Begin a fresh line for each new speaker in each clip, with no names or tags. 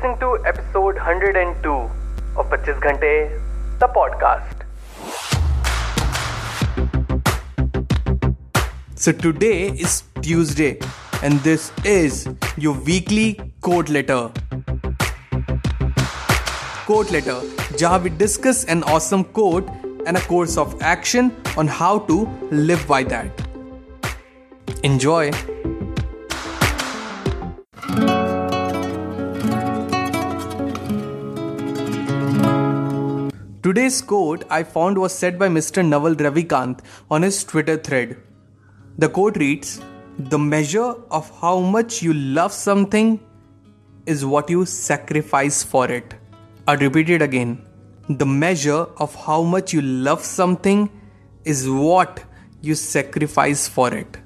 listening to episode 102 of 25 Ghante, the podcast. So today is Tuesday, and this is your weekly quote letter. Quote letter, जहां we discuss an awesome quote and a course of action on how to live by that. Enjoy. Today's quote I found was said by Mr. Naval Ravikant on his Twitter thread. The quote reads The measure of how much you love something is what you sacrifice for it. I'll repeat it again. The measure of how much you love something is what you sacrifice for it.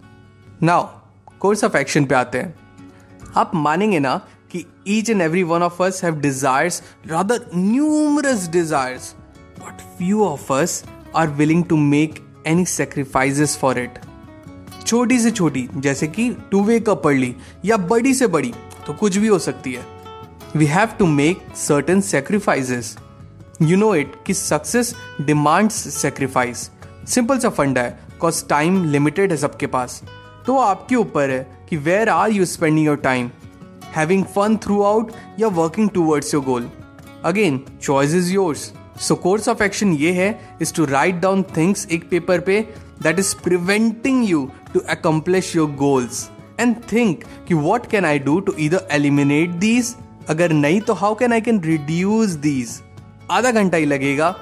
Now, course of action पे आते हैं आप मानेंगे ना कि each and every one of us have desires rather numerous desires but few of us are willing to make any sacrifices for it. छोटी से छोटी, जैसे कि टू वे कप पढ़ ली या बड़ी से बड़ी तो कुछ भी हो सकती है। We have to make certain sacrifices you know it कि सक्सेस डिमांड्स सेक्रीफाइस सिंपल सा फंडा है कॉज टाइम लिमिटेड है सबके पास। तो आपके ऊपर है कि where are you spending your time having fun throughout या working towards your goal again choice is yours so course of action ये है is to write down things एक पेपर पे that is preventing you to accomplish your goals and think कि what can I do to either eliminate these अगर नहीं तो how can I can reduce these आधा घंटा ही लगेगा।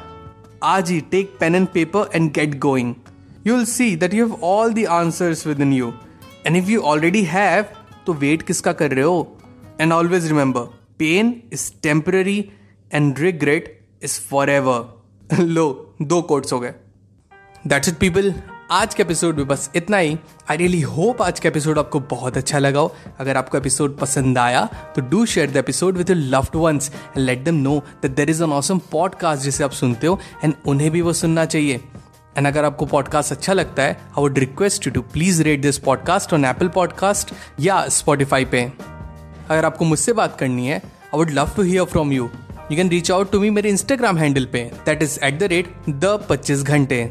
आज ही take pen and paper and get going you will see that you have all the answers within you and if you already have तो वेट किसका कर रहे हो? And always remember pain is temporary and regret is forever लो, दो quotes हो गए. That's it people आज के एपिसोड में बस इतना ही. आई रियली होप आज का एपिसोड आपको बहुत अच्छा लगा हो. अगर आपको एपिसोड पसंद आया तो do share the episode with loved ones and let them know that there is an awesome podcast जिसे आप सुनते हो एंड उन्हें भी वो सुनना चाहिए. एंड अगर आपको पॉडकास्ट अच्छा लगता है I would request you to please rate this podcast on Apple podcast या स्पॉटिफाई पे. अगर आपको मुझसे बात करनी है I would love to hear from you you can reach out to me मेरे इंस्टाग्राम हैंडल पे. That is at the rate the पच्चीस घंटे.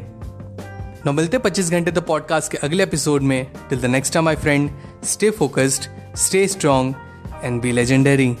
न मिलते पच्चीस घंटे द पॉडकास्ट के अगले एपिसोड में. Till the next time my friend stay focused stay strong and be legendary